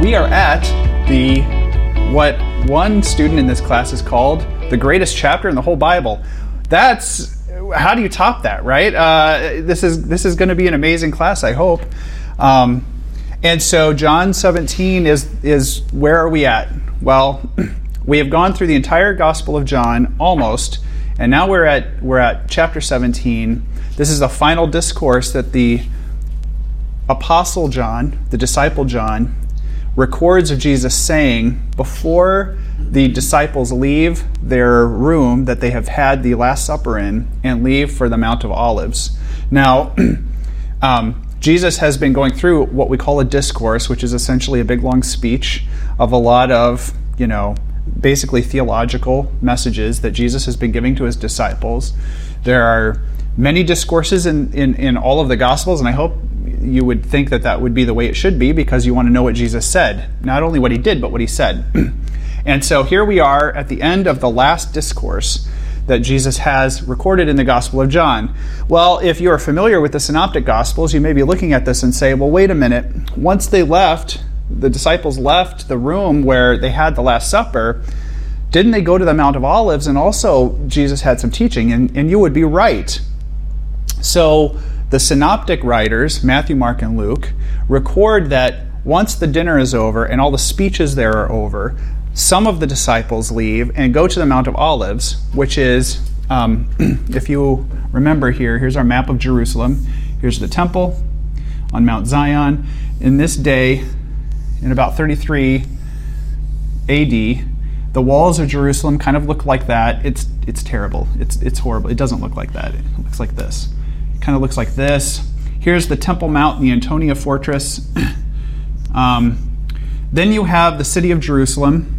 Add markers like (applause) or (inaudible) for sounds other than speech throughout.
we are at the what one student in this class has called the greatest chapter in the whole Bible. That's how do you top that, right? Uh, this is this is going to be an amazing class, I hope. Um, and so John 17 is is where are we at? Well, (clears throat) we have gone through the entire Gospel of John almost, and now we're at we're at chapter 17. This is the final discourse that the apostle John, the disciple John, records of Jesus saying before the disciples leave their room that they have had the Last Supper in and leave for the Mount of Olives. Now, (clears throat) um, Jesus has been going through what we call a discourse, which is essentially a big long speech of a lot of, you know, basically theological messages that Jesus has been giving to his disciples. There are many discourses in, in, in all of the Gospels, and I hope you would think that that would be the way it should be because you want to know what Jesus said. Not only what he did, but what he said. (clears throat) and so here we are at the end of the last discourse that Jesus has recorded in the Gospel of John. Well, if you're familiar with the Synoptic Gospels, you may be looking at this and say, well, wait a minute. Once they left, the disciples left the room where they had the Last Supper, didn't they go to the Mount of Olives and also Jesus had some teaching? And, and you would be right. So, the synoptic writers, Matthew, Mark, and Luke, record that once the dinner is over and all the speeches there are over, some of the disciples leave and go to the Mount of Olives, which is, um, (clears throat) if you remember here, here's our map of Jerusalem. Here's the temple on Mount Zion. In this day, in about 33 AD, the walls of Jerusalem kind of look like that. It's, it's terrible. It's, it's horrible. It doesn't look like that. It looks like this kind of looks like this. Here's the Temple Mount, the Antonia Fortress. (clears throat) um, then you have the city of Jerusalem.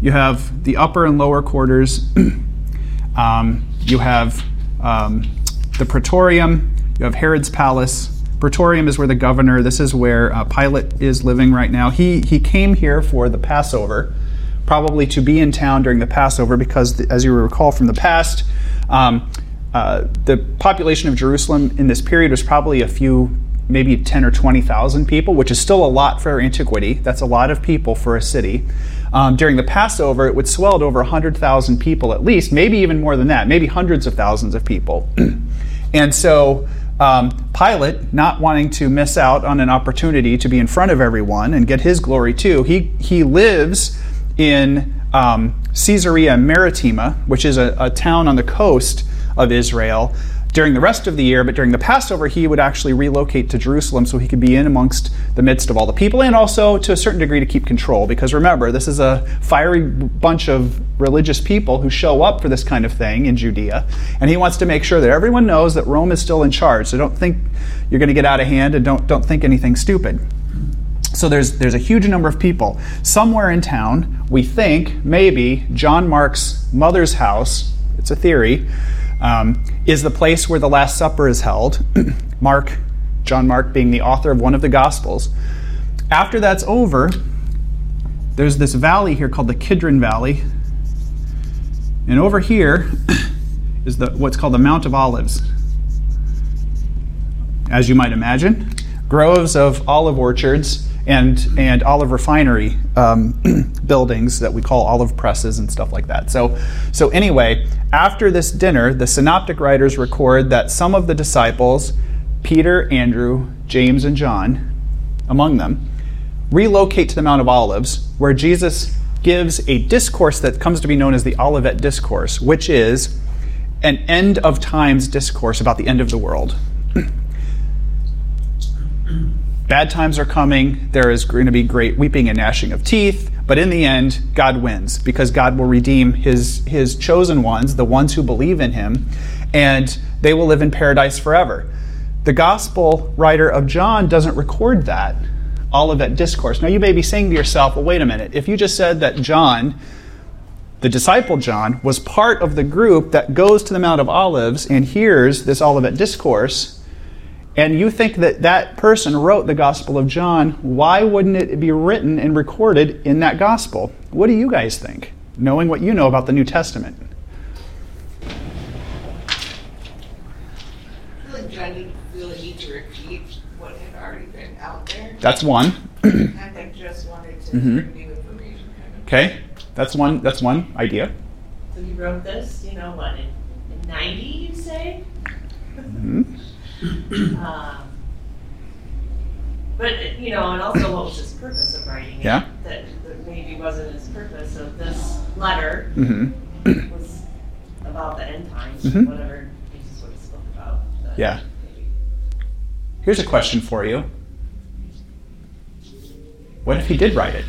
You have the upper and lower quarters. (clears throat) um, you have um, the Praetorium. You have Herod's palace. Praetorium is where the governor. This is where uh, Pilate is living right now. He he came here for the Passover, probably to be in town during the Passover, because as you recall from the past, um, uh, the population of Jerusalem in this period was probably a few, maybe 10 or 20,000 people, which is still a lot for antiquity. That's a lot of people for a city. Um, during the Passover, it would swell to over 100,000 people at least, maybe even more than that, maybe hundreds of thousands of people. (clears throat) and so um, Pilate, not wanting to miss out on an opportunity to be in front of everyone and get his glory too, he, he lives in um, Caesarea Maritima, which is a, a town on the coast of Israel during the rest of the year, but during the Passover, he would actually relocate to Jerusalem so he could be in amongst the midst of all the people and also to a certain degree to keep control. Because remember, this is a fiery bunch of religious people who show up for this kind of thing in Judea, and he wants to make sure that everyone knows that Rome is still in charge. So don't think you're going to get out of hand and don't, don't think anything stupid. So there's, there's a huge number of people. Somewhere in town, we think maybe John Mark's mother's house, it's a theory, um, is the place where the Last Supper is held. (clears throat) Mark, John Mark being the author of one of the Gospels. After that's over, there's this valley here called the Kidron Valley. And over here (clears throat) is the, what's called the Mount of Olives. As you might imagine, groves of olive orchards and and olive refinery um, (clears throat) buildings that we call olive presses and stuff like that. So so anyway, after this dinner, the synoptic writers record that some of the disciples, Peter, Andrew, James, and John, among them, relocate to the Mount of Olives, where Jesus gives a discourse that comes to be known as the Olivet Discourse, which is an end of times discourse about the end of the world. Bad times are coming. There is going to be great weeping and gnashing of teeth. But in the end, God wins because God will redeem his, his chosen ones, the ones who believe in him, and they will live in paradise forever. The gospel writer of John doesn't record that, Olivet Discourse. Now, you may be saying to yourself, well, wait a minute. If you just said that John, the disciple John, was part of the group that goes to the Mount of Olives and hears this Olivet Discourse, and you think that that person wrote the Gospel of John, why wouldn't it be written and recorded in that Gospel? What do you guys think, knowing what you know about the New Testament? I John really need to repeat what had already been out there. That's one. I think just wanted to Mhm. for new information. Okay, that's one. That's one idea. So you wrote this, you know, what, in, in 90, you say? Mhm. Um, but, you know, and also what was his purpose of writing it? Yeah. That, that maybe wasn't his purpose of this letter Mhm. was about the end times, Mhm. whatever Jesus would have spoke about. Yeah. maybe- Here's a question for you. What if he did write it?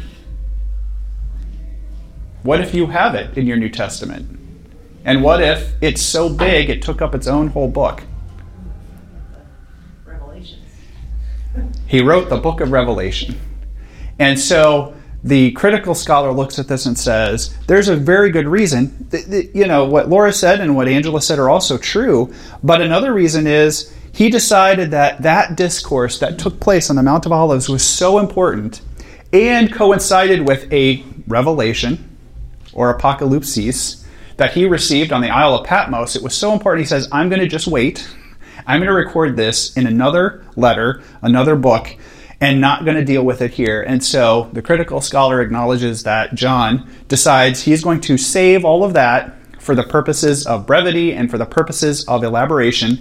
What if you have it in your New Testament? And what if it's so big it took up its own whole book? He wrote the book of Revelation. And so the critical scholar looks at this and says, there's a very good reason. Th- th- You know, what Laura said and what Angela said are also true. But another reason is he decided that that discourse that took place on the Mount of Olives was so important and coincided with a revelation or apocalypsis that he received on the Isle of Patmos. It was so important, he says, I'm going to just wait. I'm going to record this in another letter, another book, and not going to deal with it here. And so the critical scholar acknowledges that John decides he's going to save all of that for the purposes of brevity and for the purposes of elaboration.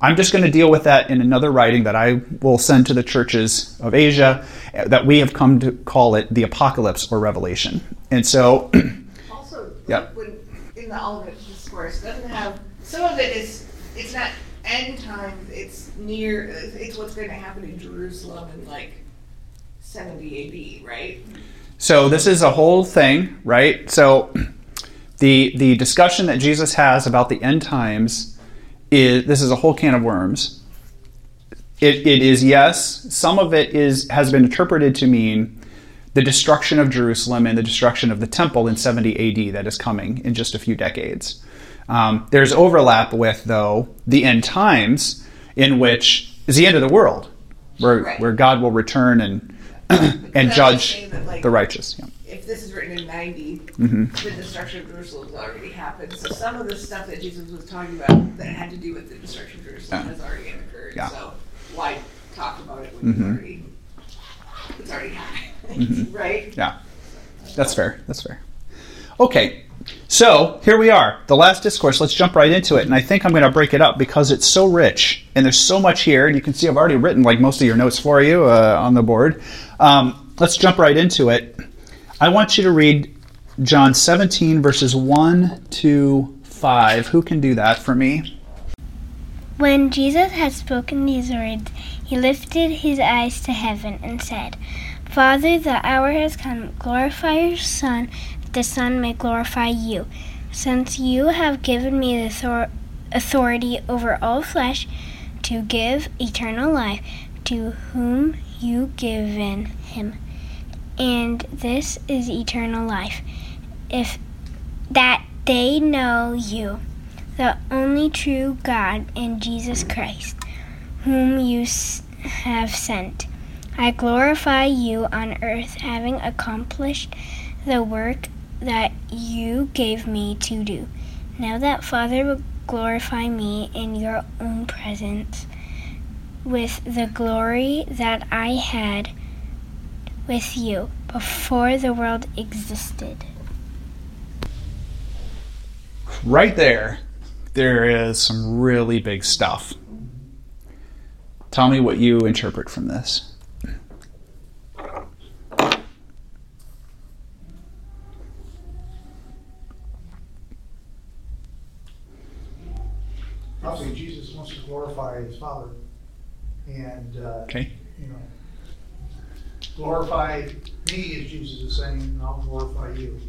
I'm just going to deal with that in another writing that I will send to the churches of Asia uh, that we have come to call it the Apocalypse or Revelation. And so, (clears throat) Also, Yeah. in the Olivet Discourse, doesn't have some of it is it's not end times. It's near. It's what's going to happen in Jerusalem in like 70 AD, right? So this is a whole thing, right? So the the discussion that Jesus has about the end times is this is a whole can of worms. It, it is yes, some of it is has been interpreted to mean the destruction of Jerusalem and the destruction of the temple in 70 AD that is coming in just a few decades. Um, there's overlap with though the end times in which is the end of the world, where Right. where God will return and (clears throat) and judge that, like, the righteous. Yeah. If this is written in 90, Mhm. the destruction of Jerusalem has already happened. So some of the stuff that Jesus was talking about that had to do with the destruction of Jerusalem Yeah. has already occurred. Yeah. So why talk about it when Mhm. it's already it's already happened, (laughs) right? Yeah, that's fair. That's fair. Okay, so here we are, the last discourse. Let's jump right into it. And I think I'm going to break it up because it's so rich and there's so much here. And you can see I've already written like most of your notes for you uh, on the board. Um, let's jump right into it. I want you to read John 17, verses 1 to 5. Who can do that for me? When Jesus had spoken these words, he lifted his eyes to heaven and said, Father, the hour has come. Glorify your Son, the Son may glorify you. Since you have given me the author- authority over all flesh to give eternal life to whom you given him. And this is eternal life, if that they know you the only true God and Jesus Christ, whom you have sent. I glorify you on earth, having accomplished the work that you gave me to do. Now that Father will glorify me in your own presence with the glory that I had with you before the world existed. Right there, there is some really big stuff. Tell me what you interpret from this. Probably Jesus wants to glorify his Father and, uh, Okay. you know, glorify me, as Jesus is saying, and I'll glorify you.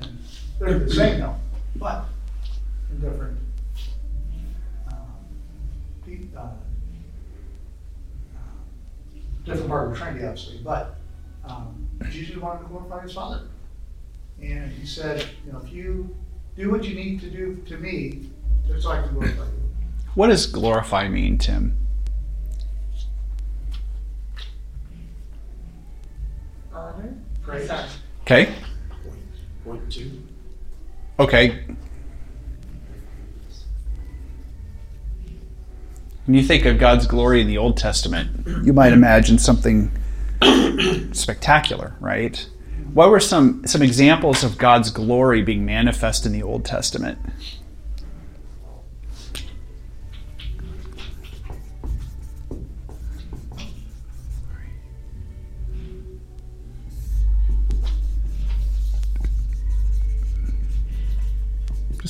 And they're the same though, but in different, pe- uh, different part of the Trinity, obviously, but um, Jesus wanted to glorify his Father. And he said, you know, if you do what you need to do to me, just so I can glorify you. What does glorify mean, Tim? Honor? Praise. Okay. Point two. Okay. When you think of God's glory in the Old Testament, you might imagine something spectacular, right? what were some some examples of God's glory being manifest in the Old Testament?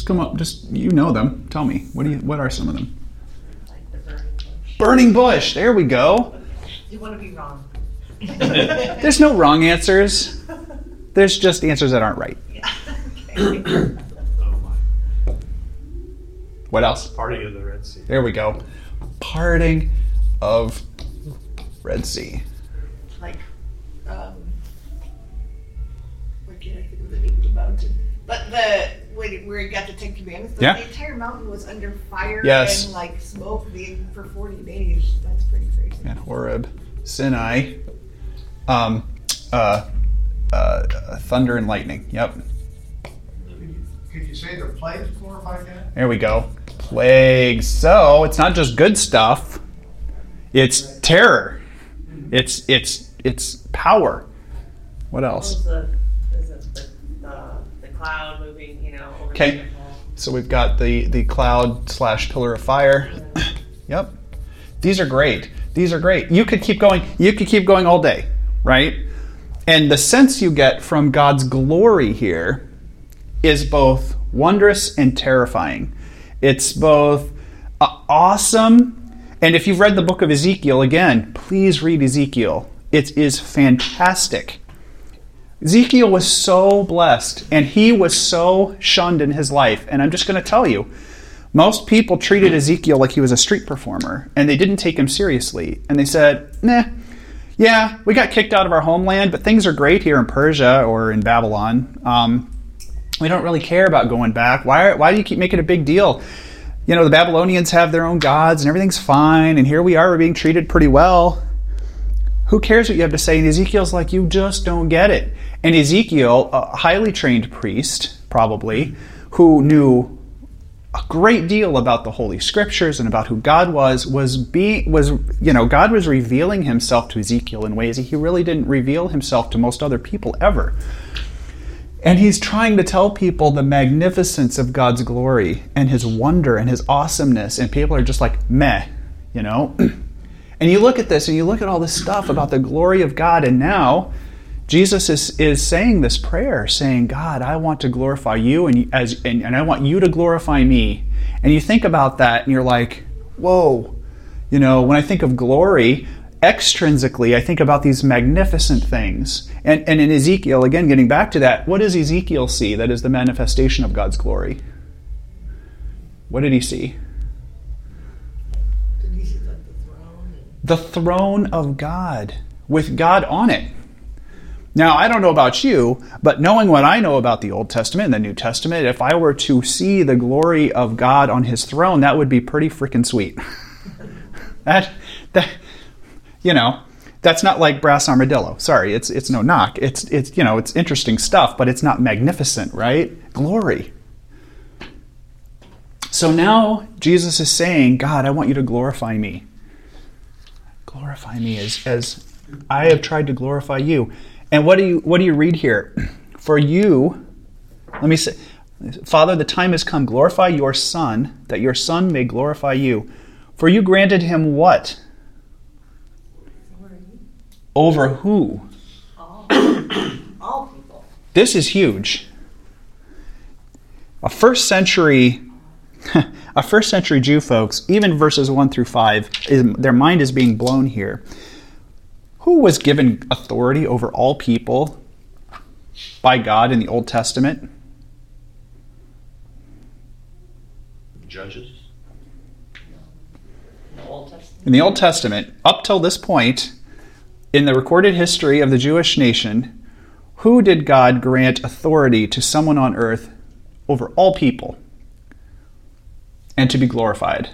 Come up. Just you know them. Tell me. What do you? What are some of them? Like the burning bush. Burning bush. There we go. You want to be wrong. (laughs) There's no wrong answers. There's just answers that aren't right. (laughs) Okay. Oh my. What else? Parting of the Red Sea. There we go. Parting of Red Sea. like, um, what can't I think of the name of the mountain? But the when it- where he got the Ten Commandments, the, Yeah. the entire mountain was under fire Yes. and like smoke being for forty days. That's pretty crazy. And Horeb, Sinai, um, uh, uh, thunder and lightning. Yep. Could you, could you say the plagues glorify God? There we go. Plagues. So it's not just good stuff. It's terror. It's it's it's power. What What else? was the, is it the, the, the cloud moving, you know, over Okay. So we've got the the cloud slash pillar of fire. (coughs) Yep. These are great. These are great. You could keep going. You could keep going all day, right? And the sense you get from God's glory here is both wondrous and terrifying. It's both uh, awesome, and if you've read the book of Ezekiel, again, please read Ezekiel. It is fantastic. Ezekiel was so blessed and he was so shunned in his life. And I'm just going to tell you, most people treated Ezekiel like he was a street performer and they didn't take him seriously. And they said, nah, yeah, we got kicked out of our homeland, but things are great here in Persia or in Babylon. Um, we don't really care about going back. Why, why do you keep making a big deal? You know, the Babylonians have their own gods and everything's fine, and here we are, we're being treated pretty well who cares what you have to say? And Ezekiel's like, you just don't get it. And Ezekiel, a highly trained priest, probably, who knew a great deal about the Holy Scriptures and about who God was, was being was you know God was revealing Himself to Ezekiel in ways that He really didn't reveal Himself to most other people ever. And he's trying to tell people the magnificence of God's glory and His wonder and His awesomeness, and people are just like meh, you know. (clears throat) And you look at this and you look at all this stuff about the glory of God, and now Jesus is, is saying this prayer, saying, God, I want to glorify you and, as, and, and I want you to glorify me. And you think about that and you're like, whoa. You know, when I think of glory, extrinsically, I think about these magnificent things. And, and in Ezekiel, again, getting back to that, what does Ezekiel see that is the manifestation of God's glory? What did he see? The throne of God with God on it. Now, I don't know about you, but knowing what I know about the Old Testament and the New Testament, if I were to see the glory of God on his throne, that would be pretty freaking sweet. (laughs) that that you know, that's not like brass armadillo. Sorry, it's it's no knock. It's it's you know, it's interesting stuff, but it's not magnificent, right? Glory. So now Jesus is saying, God, I want you to glorify me glorify me as, as I have tried to glorify you. And what do you what do you read here? (clears throat) For you, let me say, Father, the time has come. Glorify your Son, that your Son may glorify you. For you granted him what? Over who? All, all people. This is huge. A first century (laughs) a first century Jew folks, even verses 1 through 5, is, their mind is being blown here. Who was given authority over all people by God in the Old Testament? Judges. In the Old Testament. In the Old Testament, up till this point, in the recorded history of the Jewish nation, who did God grant authority to someone on earth over all people and to be glorified?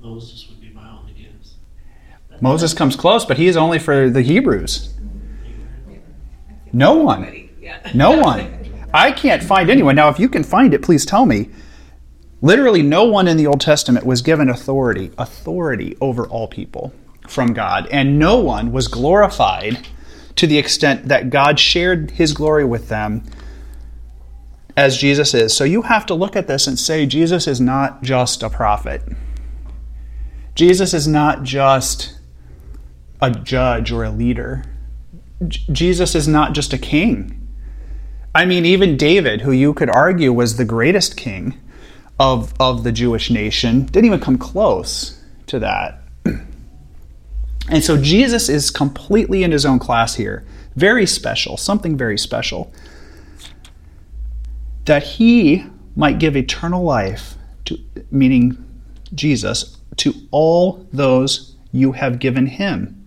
Moses would be my only guess. Moses comes close, but he is only for the Hebrews. No one. No one. I can't find anyone. Now, if you can find it, please tell me. Literally, no one in the Old Testament was given authority, authority over all people. from God, and no one was glorified to the extent that God shared his glory with them as Jesus is. So you have to look at this and say Jesus is not just a prophet. Jesus is not just a judge or a leader. J- Jesus is not just a king. I mean, even David, who you could argue was the greatest king of, of the Jewish nation, didn't even come close to that. (clears throat) And so Jesus is completely in his own class here. Very special, something very special. That he might give eternal life to meaning Jesus to all those you have given him.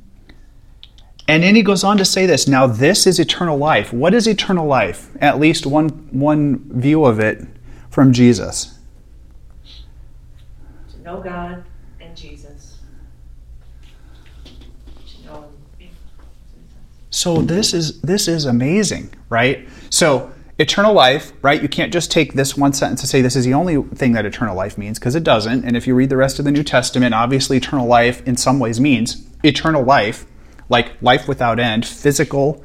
And then he goes on to say this, now this is eternal life. What is eternal life? At least one one view of it from Jesus. To know God and Jesus. To know Him. So this is this is amazing, right? So eternal life, right? You can't just take this one sentence to say this is the only thing that eternal life means because it doesn't. And if you read the rest of the New Testament, obviously eternal life in some ways means eternal life, like life without end, physical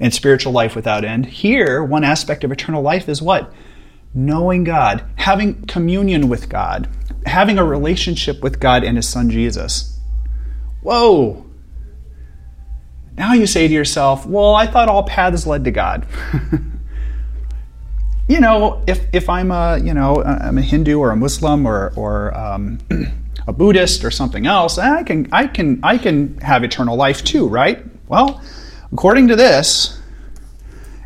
and spiritual life without end. Here, one aspect of eternal life is what? Knowing God, having communion with God, having a relationship with God and his son Jesus. Whoa, now you say to yourself, well, I thought all paths led to God. (laughs) you know, if, if I'm a, you know, I'm a Hindu or a Muslim or, or um, (clears throat) a Buddhist or something else, I can, I, can, I can have eternal life too, right? Well, according to this,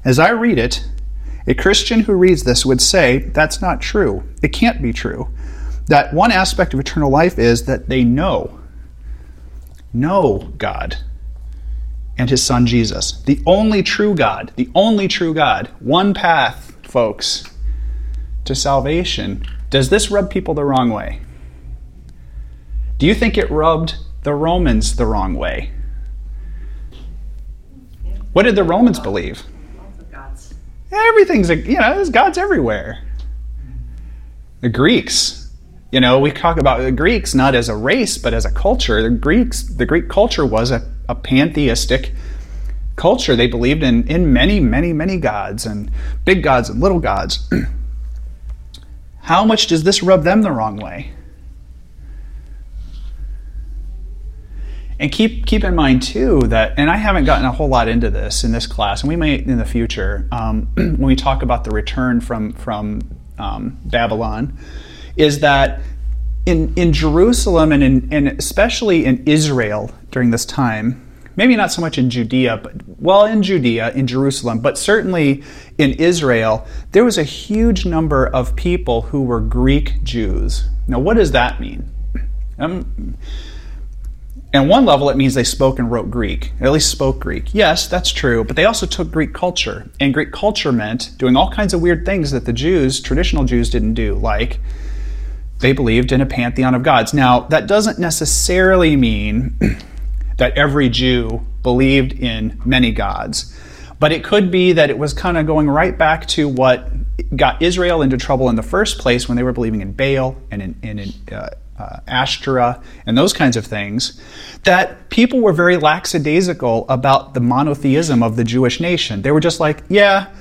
as I read it, a Christian who reads this would say that's not true. It can't be true. That one aspect of eternal life is that they know, know God and his son Jesus. The only true God, the only true God. One path, folks, to salvation. Does this rub people the wrong way? Do you think it rubbed the Romans the wrong way? What did the Romans believe? Everything's, you know, there's gods everywhere. The Greeks, you know, we talk about the Greeks not as a race, but as a culture. The Greeks, the Greek culture was a, a pantheistic culture. They believed in, in many, many, many gods and big gods and little gods. (clears throat) How much does this rub them the wrong way? And keep keep in mind too that, and I haven't gotten a whole lot into this in this class, and we may in the future um, (clears throat) when we talk about the return from from um, Babylon, is that in in Jerusalem and in and especially in Israel during this time, maybe not so much in Judea, but well in Judea in Jerusalem, but certainly in Israel, there was a huge number of people who were Greek Jews. Now, what does that mean? Um, and one level, it means they spoke and wrote Greek, at least spoke Greek. Yes, that's true, but they also took Greek culture. And Greek culture meant doing all kinds of weird things that the Jews, traditional Jews, didn't do, like they believed in a pantheon of gods. Now, that doesn't necessarily mean that every Jew believed in many gods, but it could be that it was kind of going right back to what got Israel into trouble in the first place when they were believing in Baal and in, in, in uh, uh, Ashtoreth and those kinds of things, that people were very lackadaisical about the monotheism of the Jewish nation. They were just like, yeah,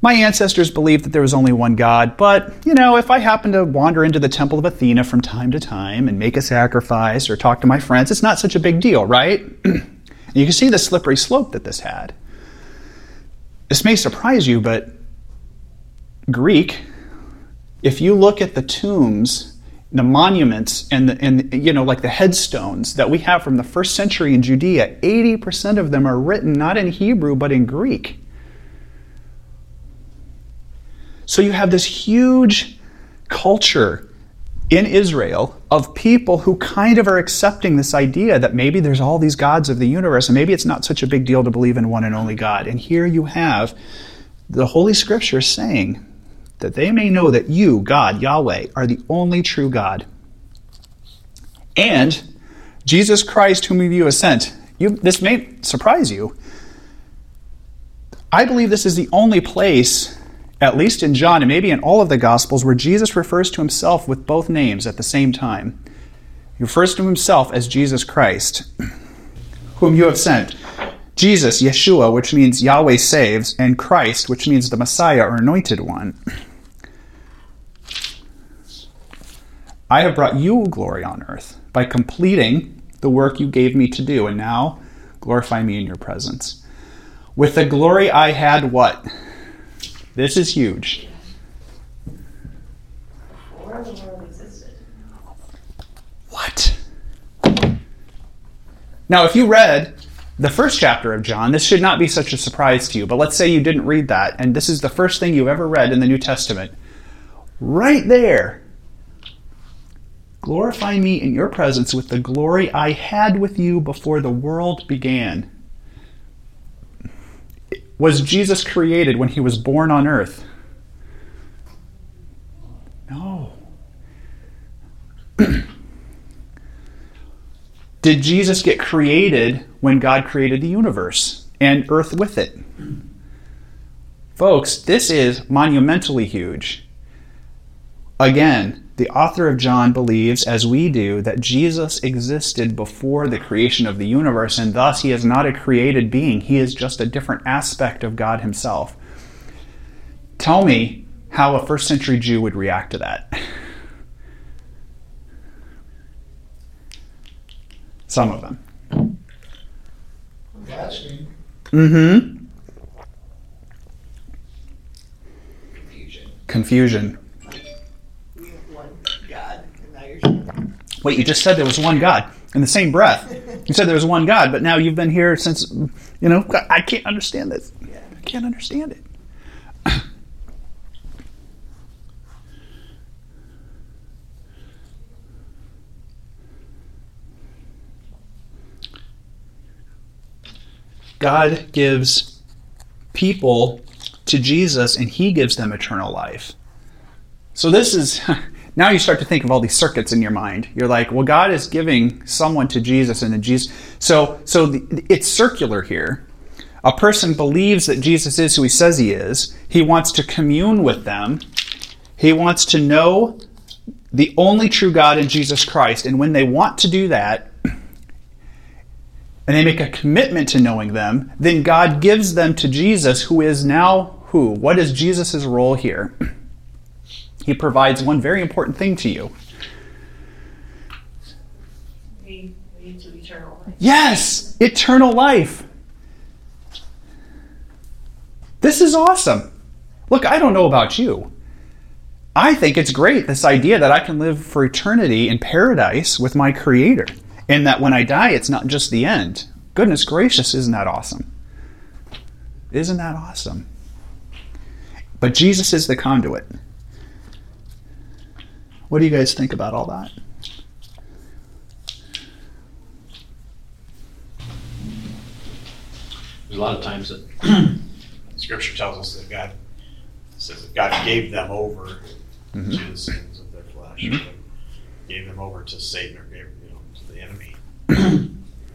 my ancestors believed that there was only one God, but, you know, if I happen to wander into the temple of Athena from time to time and make a sacrifice or talk to my friends, it's not such a big deal, right? (clears throat) you can see the slippery slope that this had. This may surprise you, but Greek, if you look at the tombs the monuments and the, and you know like the headstones that we have from the first century in Judea 80% of them are written not in Hebrew but in Greek so you have this huge culture in Israel of people who kind of are accepting this idea that maybe there's all these gods of the universe and maybe it's not such a big deal to believe in one and only God and here you have the holy scripture saying that they may know that you, God, Yahweh, are the only true God. And Jesus Christ, whom you have sent. You, this may surprise you. I believe this is the only place, at least in John and maybe in all of the Gospels, where Jesus refers to himself with both names at the same time. He refers to himself as Jesus Christ, (clears throat) whom you have sent. Jesus, Yeshua, which means Yahweh saves, and Christ, which means the Messiah or anointed one. I have brought you glory on earth by completing the work you gave me to do, and now glorify me in your presence. With the glory I had, what? This is huge. What? Now, if you read the first chapter of John, this should not be such a surprise to you, but let's say you didn't read that, and this is the first thing you've ever read in the New Testament. Right there, glorify me in your presence with the glory I had with you before the world began. Was Jesus created when he was born on earth? No. (clears throat) Did Jesus get created when God created the universe and earth with it? Folks, this is monumentally huge. Again, the author of John believes, as we do, that Jesus existed before the creation of the universe, and thus he is not a created being. He is just a different aspect of God himself. Tell me how a first century Jew would react to that. Some of them. Blasphemy. Mm hmm. Confusion. Confusion. We have one God, and now you're saying Wait, you just said there was one God in the same breath. You said there was one God, but now you've been here since, you know, I can't understand this. I can't understand it. (coughs) God gives people to Jesus and he gives them eternal life. So this is (laughs) now you start to think of all these circuits in your mind. You're like, well, God is giving someone to Jesus, and then Jesus. So so the, it's circular here. A person believes that Jesus is who he says he is. He wants to commune with them. He wants to know the only true God in Jesus Christ. And when they want to do that, and they make a commitment to knowing them, then God gives them to Jesus, who is now who? What is Jesus' role here? (clears throat) He provides one very important thing to you. We lead to eternal life. Yes, eternal life. This is awesome. Look, I don't know about you. I think it's great, this idea that I can live for eternity in paradise with my Creator, and that when I die, it's not just the end. Goodness gracious, isn't that awesome? Isn't that awesome? But Jesus is the conduit. What do you guys think about all that? There's a lot of times that (clears throat) Scripture tells us that God says that God gave them over to the sins of their flesh, gave them over to Satan or gave you know to the enemy. (clears throat)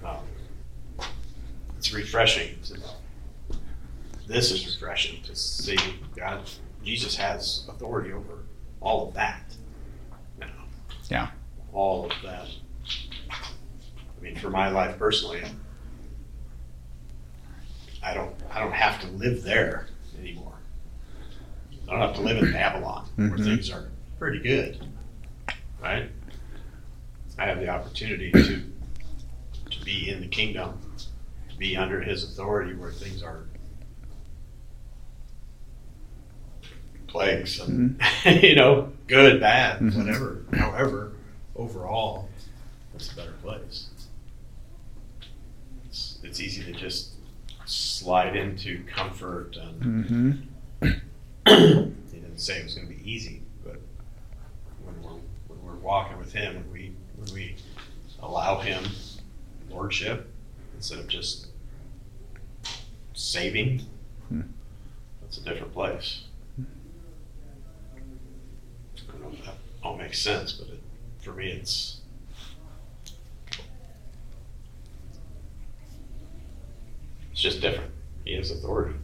um, it's refreshing. To, this is refreshing to see God. Jesus has authority over all of that. Yeah. all of that. I mean, for my life personally, I don't, I don't have to live there anymore. I don't have to live in Babylon where Mhm. things are pretty good, right? I have the opportunity to, to be in the kingdom, to be under His authority where things are plagues and (laughs) you know good, bad, Mhm. whatever. However, overall, it's a better place. It's, it's easy to just slide into comfort and Mm-hmm. he didn't say it was going to be easy, but when we're when we're walking with him, when we when we allow him lordship instead of just saving, Hmm. that's a different place. I don't know if that all makes sense, but it, for me, it's it's just different. He has authority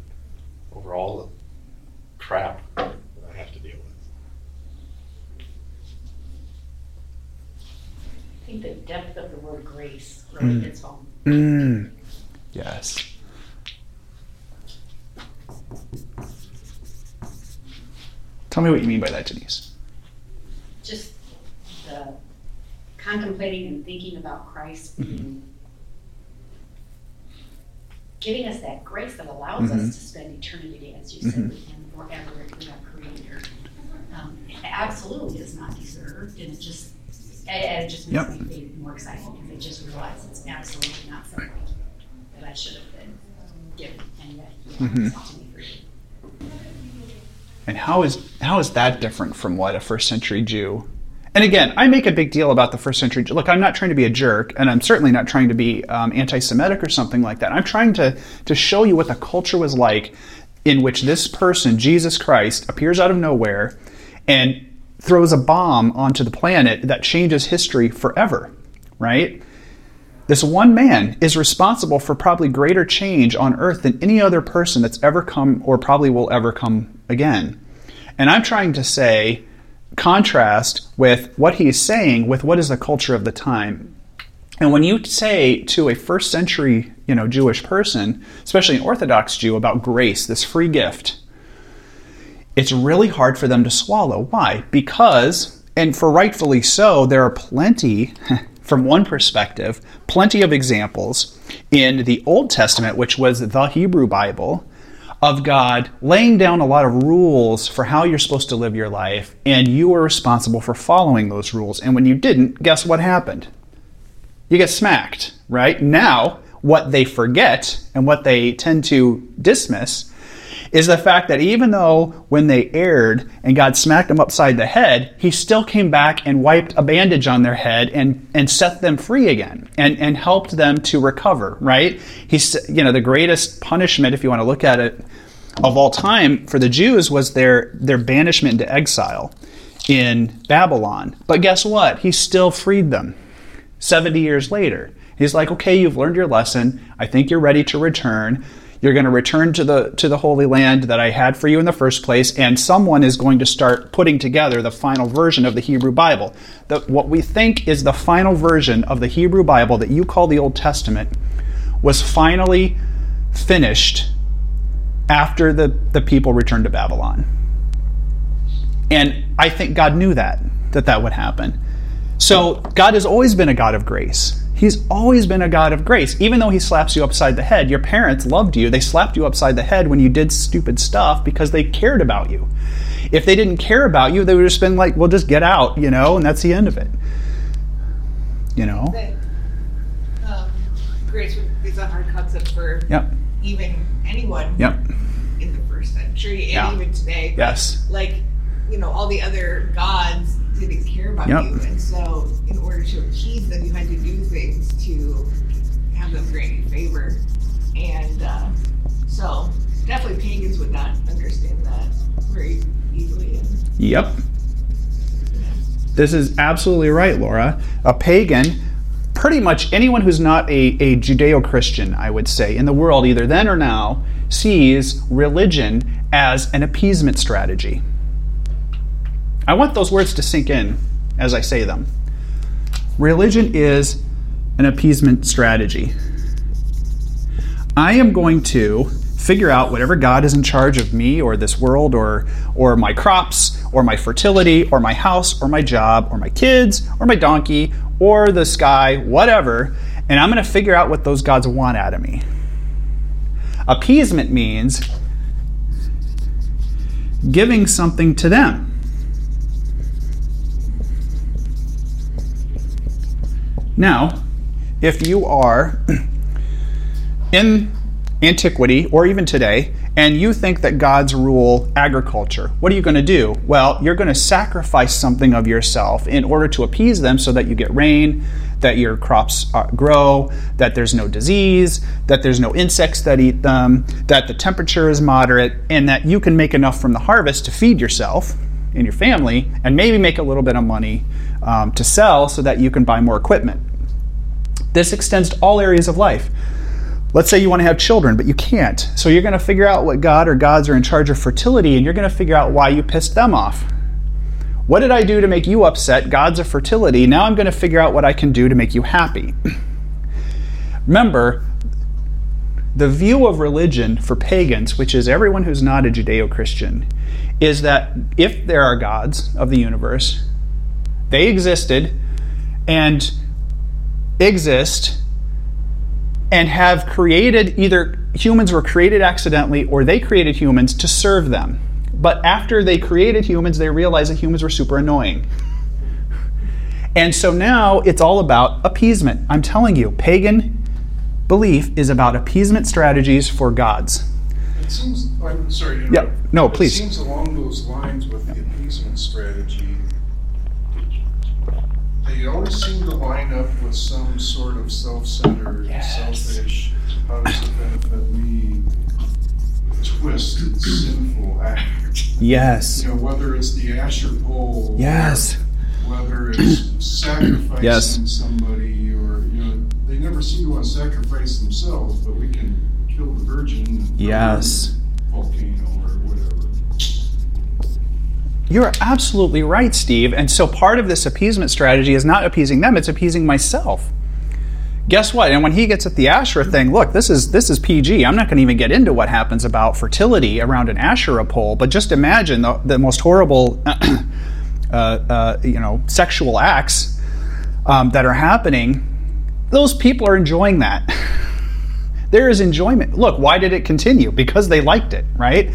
over all the crap that I have to deal with. I think the depth of the word grace really Mm. hits home. Mm. Yes. Tell me what you mean by that, Denise. The contemplating and thinking about Christ being giving us that grace that allows Mhm. us to spend eternity, as you said, Mhm. with Him forever with our Creator. Um, absolutely is not deserved, and it just it, it just makes Yep. me feel more excited because I just realize it's absolutely not something that I should have been given, and yet He offers it to me freely. And how is how is that different from what a first century Jew? And again, I make a big deal about the first century. Look, I'm not trying to be a jerk, and I'm certainly not trying to be um, anti-Semitic or something like that. I'm trying to to show you what the culture was like, in which this person, Jesus Christ, appears out of nowhere, and throws a bomb onto the planet that changes history forever. Right? This one man is responsible for probably greater change on earth than any other person that's ever come or probably will ever come again. And I'm trying to say, contrast with what he's saying with what is the culture of the time. And when you say to a first century, you know, Jewish person, especially an Orthodox Jew, about grace, this free gift, it's really hard for them to swallow. Why? Because, and for rightfully so, there are plenty, (laughs) from one perspective, plenty of examples in the Old Testament, which was the Hebrew Bible, of God laying down a lot of rules for how you're supposed to live your life, and you were responsible for following those rules. And when you didn't, guess what happened? You get smacked, right? Now, what they forget and what they tend to dismiss is the fact that even though when they erred and God smacked them upside the head, he still came back and wiped a bandage on their head and, and set them free again and, and helped them to recover, right? He's, you know, the greatest punishment, if you want to look at it, of all time for the Jews was their, their banishment into exile in Babylon. But guess what? He still freed them 70 years later. He's like, okay, you've learned your lesson. I think you're ready to return. You're going to return to the to the Holy Land that I had for you in the first place, and someone is going to start putting together the final version of the Hebrew Bible. The, what we think is the final version of the Hebrew Bible that you call the Old Testament was finally finished after the, the people returned to Babylon. And I think God knew that, that that would happen. So God has always been a God of grace. He's always been a God of grace. Even though he slaps you upside the head, your parents loved you. They slapped you upside the head when you did stupid stuff because they cared about you. If they didn't care about you, they would have just been like, well, just get out, you know, and that's the end of it. You know? Um, grace is a hard concept for Yep. even anyone Yep. in the first century and Yeah. even today. Yes. Like, you know, all the other gods didn't care about Yep. you. And so, in order to appease them, you had to do things to have them grant you favor. And uh, so, definitely pagans would not understand that very easily. Yep. This is absolutely right, Laura. A pagan, pretty much anyone who's not a, a Judeo Christian, I would say, in the world, either then or now, sees religion as an appeasement strategy. I want those words to sink in as I say them. Religion is an appeasement strategy. I am going to figure out whatever God is in charge of me or this world or or my crops or my fertility or my house or my job or my kids or my donkey or the sky, whatever, and I'm going to figure out what those gods want out of me. Appeasement means giving something to them. Now, if you are (clears throat) in antiquity or even today and you think that gods rule agriculture, what are you going to do? Well, you're going to sacrifice something of yourself in order to appease them so that you get rain, that your crops uh, grow, that there's no disease, that there's no insects that eat them, that the temperature is moderate, and that you can make enough from the harvest to feed yourself and your family and maybe make a little bit of money um, to sell so that you can buy more equipment. This extends to all areas of life. Let's say you want to have children, but you can't. So you're going to figure out what God or gods are in charge of fertility, and you're going to figure out why you pissed them off. What did I do to make you upset? Gods of fertility. Now I'm going to figure out what I can do to make you happy. (clears throat) Remember, the view of religion for pagans, which is everyone who's not a Judeo Christian, is that if there are gods of the universe, they existed and exist and have created either humans were created accidentally or they created humans to serve them. But after they created humans, they realized that humans were super annoying. And so now it's all about appeasement. I'm telling you, pagan belief is about appeasement strategies for gods. It seems, I'm sorry. Yeah, no, please. It seems along those lines with the appeasement strategy, they always seem to line up with some sort of self-centered, selfish, how does it benefit me, twisted, sinful act. Yes. You know, whether it's the Asherah pole. Yes. Whether it's sacrificing Yes. somebody or, you know, they never seem to want to sacrifice themselves, but we can kill the virgin. Yes. Volcano. You're absolutely right, Steve. And so part of this appeasement strategy is not appeasing them, it's appeasing myself. Guess what? And when he gets at the Asherah thing, look, this is this is PG. I'm not going to even get into what happens about fertility around an Asherah pole, but just imagine the, the most horrible, (clears throat) uh, uh, you know, sexual acts um, that are happening. Those people are enjoying that. (laughs) there is enjoyment. Look, why did it continue? Because they liked it, right?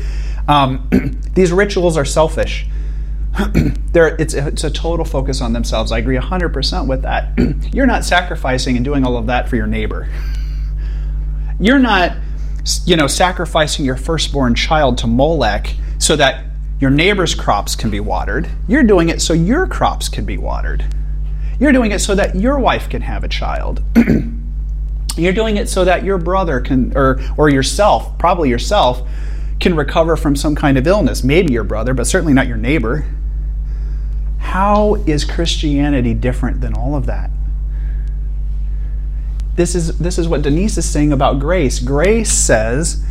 Um, (clears throat) these rituals are selfish. (clears throat) They're, it's, it's a total focus on themselves. I agree 100% with that. (clears throat) You're not sacrificing and doing all of that for your neighbor. You're not, you know, sacrificing your firstborn child to Molech so that your neighbor's crops can be watered. You're doing it so your crops can be watered. You're doing it so that your wife can have a child. (clears throat) You're doing it so that your brother can, or, or yourself, probably yourself, can recover from some kind of illness. Maybe your brother, but certainly not your neighbor. How is Christianity different than all of that? This is, this is what Denise is saying about grace. Grace says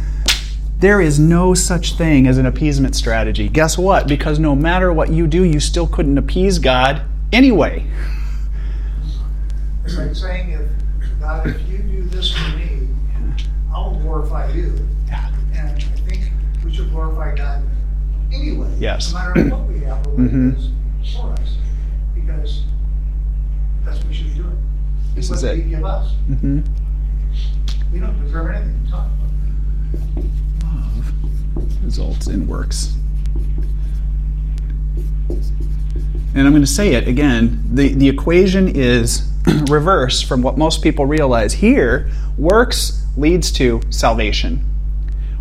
there is no such thing as an appeasement strategy. Guess what? Because no matter what you do, you still couldn't appease God anyway. It's like saying, if, God, if you do this for me, I'll glorify you. Yeah. And I think we should glorify God anyway. Yes. No matter what we have or what it is for us. Because that's what we should be doing. This what is it. Give us. Mm-hmm. We don't deserve anything. We talk about. Love results in works. And I'm going to say it again. The, the equation is (clears throat) reverse from what most people realize. Here, works leads to salvation,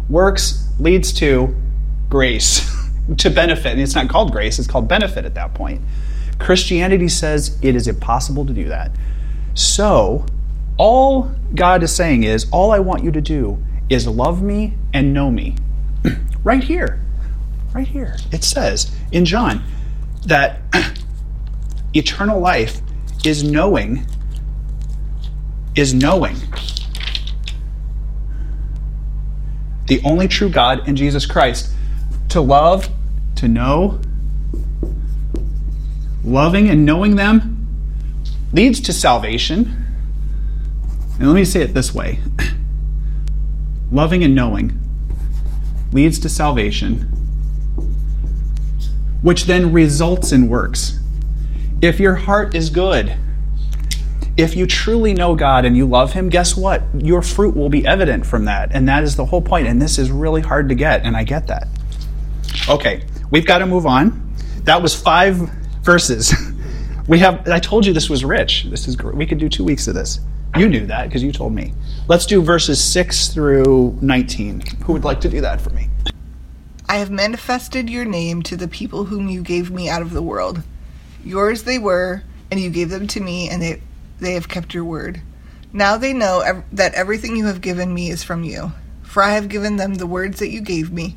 works leads to grace, (laughs) to benefit. And it's not called grace, it's called benefit at that point. Christianity says it is impossible to do that. So, all God is saying is, all I want you to do is love me and know me. (clears throat) right here. Right here. It says in John that (clears throat) eternal life is knowing is knowing the only true God and Jesus Christ. To love, to know, loving and knowing them leads to salvation. And let me say it this way (clears throat) loving and knowing leads to salvation, which then results in works. If your heart is good, if you truly know God and you love Him, guess what? Your fruit will be evident from that. And that is the whole point. And this is really hard to get, and I get that. Okay, we've got to move on. That was five verses. (laughs) We have, I told you this was rich. This is. We could do two weeks of this. You knew that because you told me. Let's do verses 6 through 19. Who would like to do that for me? I have manifested your name to the people whom you gave me out of the world. Yours they were, and you gave them to me, and they, they have kept your word. Now they know ev- that everything you have given me is from you. For I have given them the words that you gave me,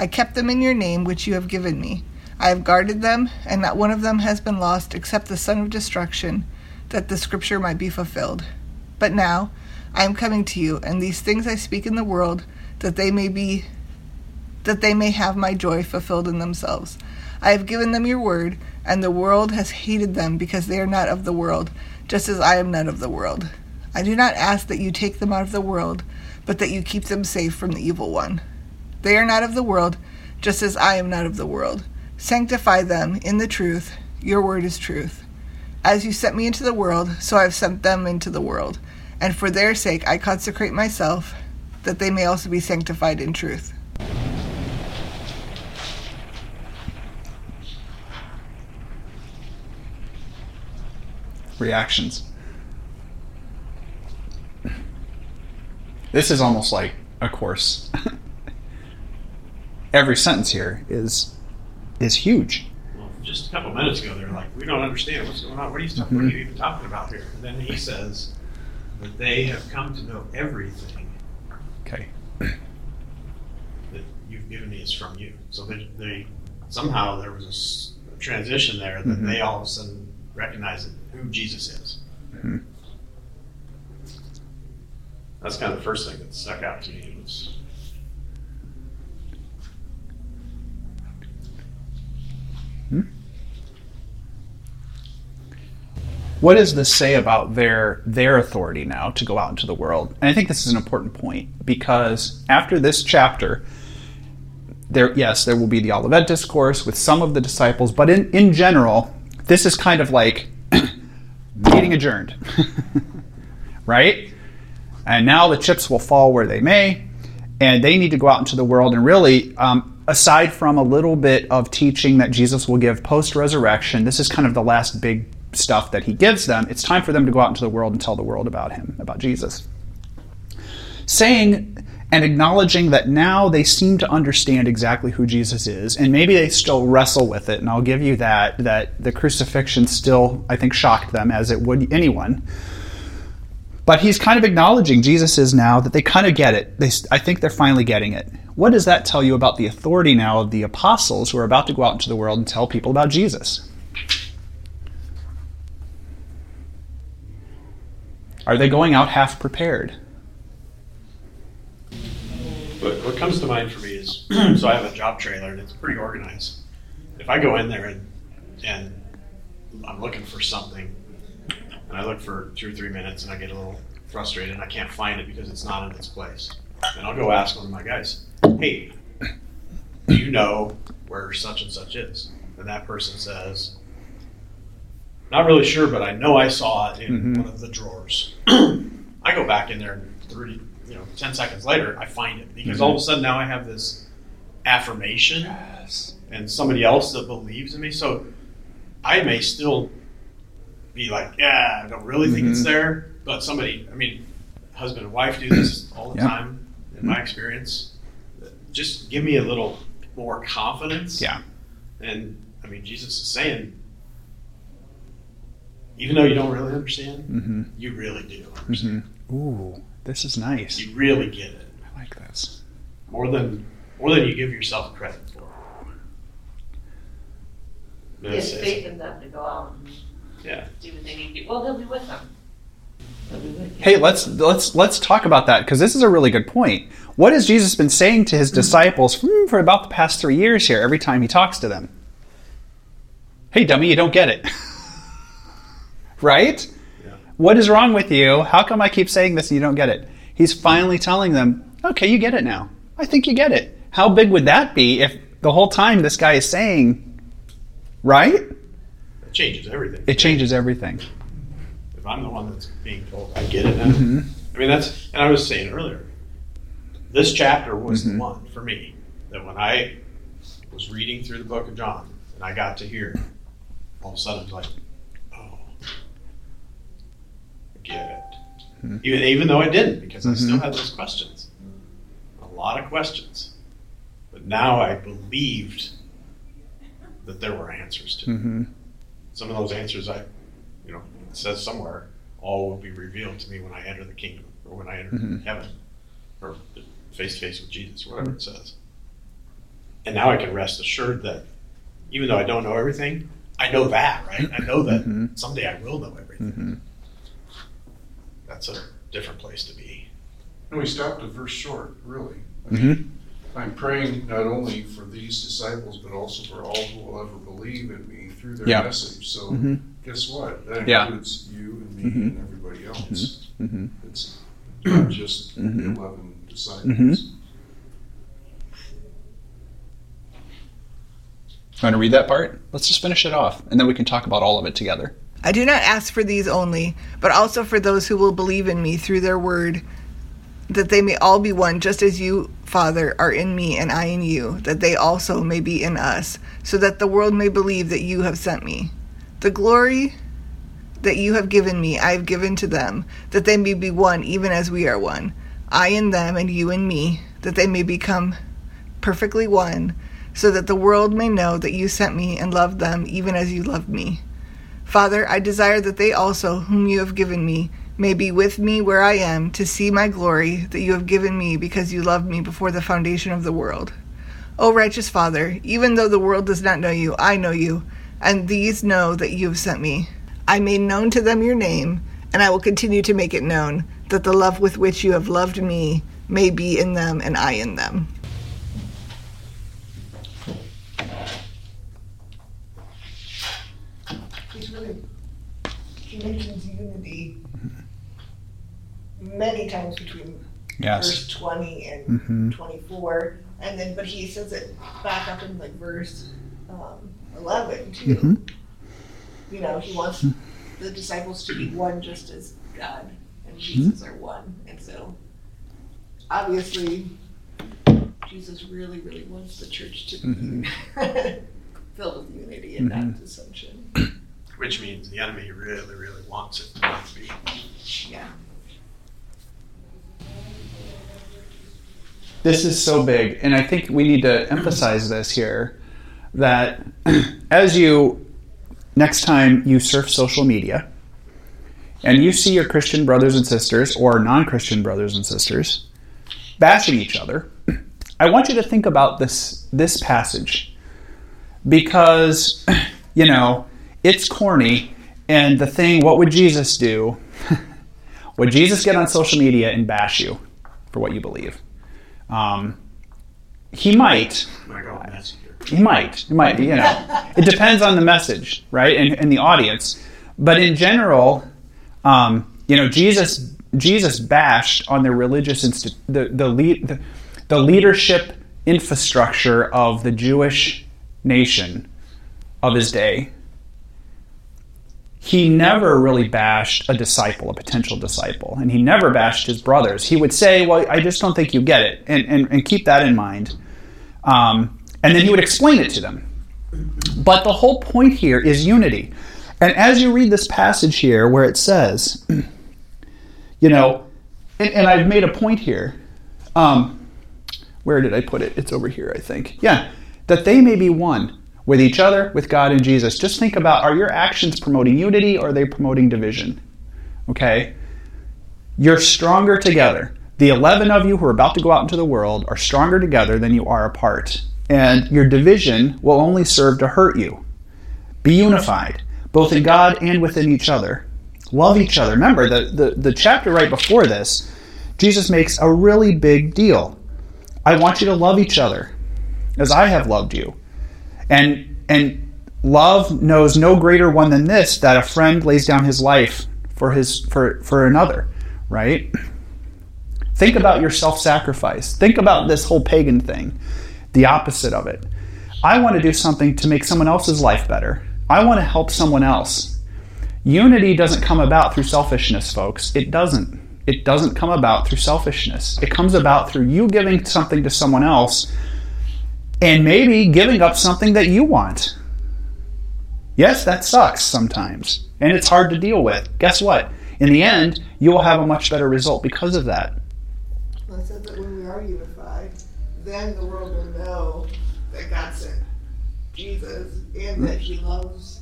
I kept them in your name, which you have given me. I have guarded them, and not one of them has been lost except the son of destruction, that the scripture might be fulfilled. But now I am coming to you, and these things I speak in the world, that they may be that they may have my joy fulfilled in themselves. I have given them your word, and the world has hated them because they are not of the world, just as I am not of the world. I do not ask that you take them out of the world, but that you keep them safe from the evil one. They are not of the world, just as I am not of the world. Sanctify them in the truth. Your word is truth. As you sent me into the world, so I have sent them into the world. And for their sake I consecrate myself, that they may also be sanctified in truth. reactions. This is almost like a course. (laughs) Every sentence here is is huge. Well, just a couple minutes ago, they're like, "We don't understand what's going on. What are you, what are you even talking about here?" And then he says that they have come to know everything Okay. that you've given me is from you. So they, they somehow there was a s- a, transition there that Mhm. they all of a sudden recognize who Jesus is. Mhm. That's kind of the first thing that stuck out to me was What does this say about their their authority now to go out into the world? And I think this is an important point because after this chapter, there yes, there will be the Olivet discourse with some of the disciples, but in, in general, this is kind of like (clears throat) meeting adjourned. (laughs) right? And now the chips will fall where they may, and they need to go out into the world and really um, aside from a little bit of teaching that Jesus will give post resurrection, this is kind of the last big stuff that he gives them. It's time for them to go out into the world and tell the world about him, about Jesus. Saying and acknowledging that now they seem to understand exactly who Jesus is, and maybe they still wrestle with it, and I'll give you that, that the crucifixion still, I think, shocked them, as it would anyone. But he's kind of acknowledging Jesus is now that they kind of get it. They, I think they're finally getting it. What does that tell you about the authority now of the apostles who are about to go out into the world and tell people about Jesus? Are they going out half prepared? What comes to mind for me is (clears throat) so I have a job trailer and it's pretty organized. If I go in there and and I'm looking for something and I look for two or three minutes and I get a little frustrated and I can't find it because it's not in its place. And I'll go ask one of my guys, hey, do you know where such and such is? And that person says, not really sure, but I know I saw it in Mhm. one of the drawers. (clears throat) I go back in there and 30, you know, 10 seconds later, I find it because all of a sudden now I have this affirmation and somebody else that believes in me. So I may still be like, yeah, I don't really think it's Mhm. there, but somebody, I mean, husband and wife do this all the Yeah. time in my experience. Just give me a little more confidence. Yeah. And I mean, Jesus is saying, even though you don't really understand, Mm-hmm. you really do understand. Mm-hmm. Ooh, this is nice. You really get it I like this. more than more than you give yourself credit for. He It's- faith in them to go out and yeah. do what they need to do. Well, he'll be with them. He'll be with you. Hey, let's let's let's talk about that because this is a really good point. What has Jesus been saying to his disciples hmm, for about the past three years here? Every time he talks to them, hey, dummy, you don't get it, (laughs) right? Yeah. What is wrong with you? How come I keep saying this and you don't get it? He's finally telling them, okay, you get it now. I think you get it. How big would that be if the whole time this guy is saying, right? It changes everything. It changes everything. If I'm the one that's being told, I get it now. Mhm. I mean, that's, and I was saying earlier, this chapter was Mhm. the one for me that when I was reading through the book of John and I got to here, all of a sudden I was like, oh, I get it. Mhm. Even, even though I didn't, because I still Mhm. had those questions. A lot of questions. But now I believed that there were answers to. Mm-hmm. Some of those answers, I, it says somewhere, all will be revealed to me when I enter the kingdom or when I enter Mhm. heaven or face to face with Jesus, whatever it says. And now I can rest assured that even though I don't know everything, I know that, right? I know that Mhm. someday I will know everything. Mm-hmm. That's a different place to be. And we stopped a verse short, really. I Mm-hmm. mean, I'm praying not only for these disciples, but also for all who will ever believe in me through their Yeah. message. So Mm-hmm. Guess what? That Yeah. includes you and me Mhm. and everybody else. Mm-hmm. It's not just the 11 disciples. Mhm. Want to read that part? Let's just finish it off, and then we can talk about all of it together. I do not ask for these only, but also for those who will believe in me through their word, that they may all be one, just as you, Father, are in me and I in you, that they also may be in us, so that the world may believe that you have sent me. The glory that you have given me, I have given to them, that they may be one, even as we are one. I in them and you in me, that they may become perfectly one, so that the world may know that you sent me and loved them, even as you loved me. Father, I desire that they also, whom you have given me, may be with me where I am, to see my glory that you have given me because you loved me before the foundation of the world. O righteous Father, even though the world does not know you, I know you, and these know that you have sent me. I made known to them your name, and I will continue to make it known, that the love with which you have loved me may be in them and I in them. He's really, he mentions unity many times between verse 20 and Mm-hmm. 24 and then but he says it back up in like verse um, 11 too. Mhm. you know he wants hmm. the disciples to be one just as god and hmm. jesus are one. And so obviously jesus really really wants the church to be mm-hmm. (laughs) filled with unity and not mm-hmm. dissension. Which means the enemy really, really wants it to not be. yeah. This is so big, and I think we need to emphasize this here that as you next time you surf social media and you see your Christian brothers and sisters or non Christian brothers and sisters bashing each other, I want you to think about this this passage because you know it's corny and the thing what would Jesus do? (laughs) would Jesus get on social media and bash you for what you believe? Um, he might. My God, messenger. He might. He might. You know, (laughs) it depends on the message, right, and, and the audience. But in general, um, you know, Jesus Jesus bashed on the religious insti- the the, lead, the the leadership infrastructure of the Jewish nation of his day. He never really bashed a disciple, a potential disciple, and he never bashed his brothers. He would say, "Well, I just don't think you get it," and and, and keep that in mind. Um, and then he would explain it to them. But the whole point here is unity. And as you read this passage here where it says, (clears throat) you know, and, and I've made a point here. Um, where did I put it? It's over here, I think. Yeah, that they may be one with each other, with God and Jesus. Just think about are your actions promoting unity or are they promoting division? Okay? You're stronger together. The 11 of you who are about to go out into the world are stronger together than you are apart. And your division will only serve to hurt you. Be unified, both in God and within each other. Love each other. Remember, the, the, the chapter right before this, Jesus makes a really big deal. I want you to love each other as I have loved you. And, and love knows no greater one than this that a friend lays down his life for, his, for, for another, right? Think about your self sacrifice. Think about this whole pagan thing, the opposite of it. I want to do something to make someone else's life better. I want to help someone else. Unity doesn't come about through selfishness, folks. It doesn't. It doesn't come about through selfishness. It comes about through you giving something to someone else and maybe giving up something that you want. Yes, that sucks sometimes, and it's hard to deal with. Guess what? In the end, you will have a much better result because of that. Well, then the world will know that God sent Jesus and that he loves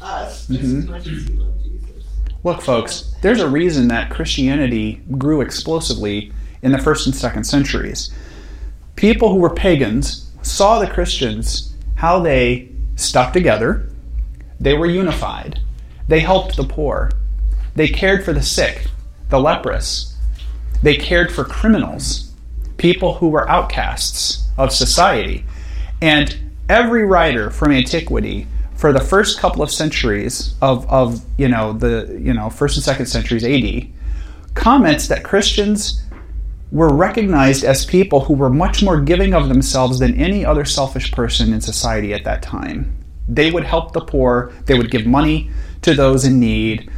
us just Mhm. as much as he loved Jesus. Look, folks, there's a reason that Christianity grew explosively in the first and second centuries. People who were pagans saw the Christians, how they stuck together, they were unified, they helped the poor, they cared for the sick, the leprous, they cared for criminals, people who were outcasts of society. And every writer from antiquity for the first couple of centuries of, of you know the you know first and second centuries AD comments that Christians were recognized as people who were much more giving of themselves than any other selfish person in society at that time. They would help the poor, they would give money to those in need.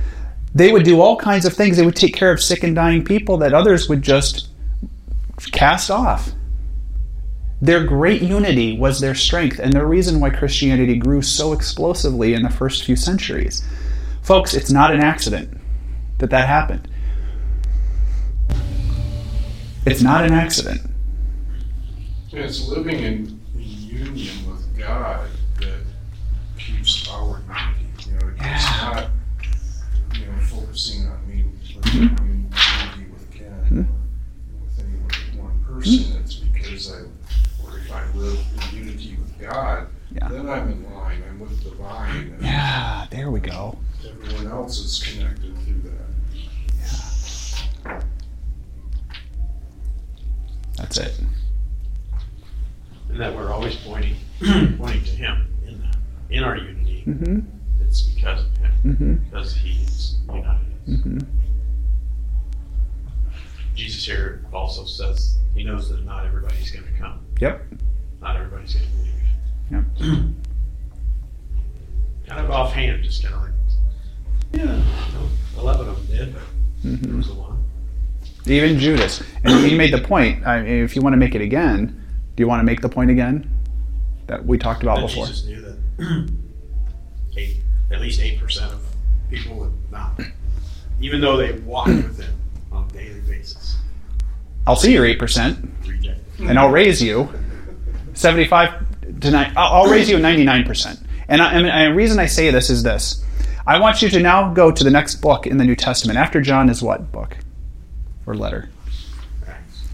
They would do all kinds of things. They would take care of sick and dying people that others would just cast off. Their great unity was their strength and the reason why Christianity grew so explosively in the first few centuries. Folks, it's not an accident that that happened. It's not an accident. It's living in union with God that keeps our unity. You know, it's Yeah. not, you know, focusing on me mm-hmm. Any one person. It's because I, or if I live in unity with God, Yeah. then I'm in line. I'm with the vine. And Yeah, there we go. everyone else is connected through that. Yeah. That's it. And that we're always pointing, (clears throat) pointing to Him in that, in our unity. Mm-hmm. It's because of Him, Mm-hmm. because He's united us. Mm-hmm. Jesus here also says He knows that not everybody's going to come. Yep. Not everybody's going to believe. Yep. (clears throat) kind of offhand, just kind of like, yeah, no, eleven of them did, but there Mm-hmm. was the one. Even Judas. And you made the point. I mean, if you want to make it again, do you want to make the point again that we talked about before? Jesus knew that (clears throat) eight, at least eight percent of people would not, even though they walked with Him I'll see your eight percent, and I'll raise you seventy-five to nine. I'll I'll raise you ninety-nine percent. And, I, and the reason I say this is this: I want you to now go to the next book in the New Testament. After John is what book or letter?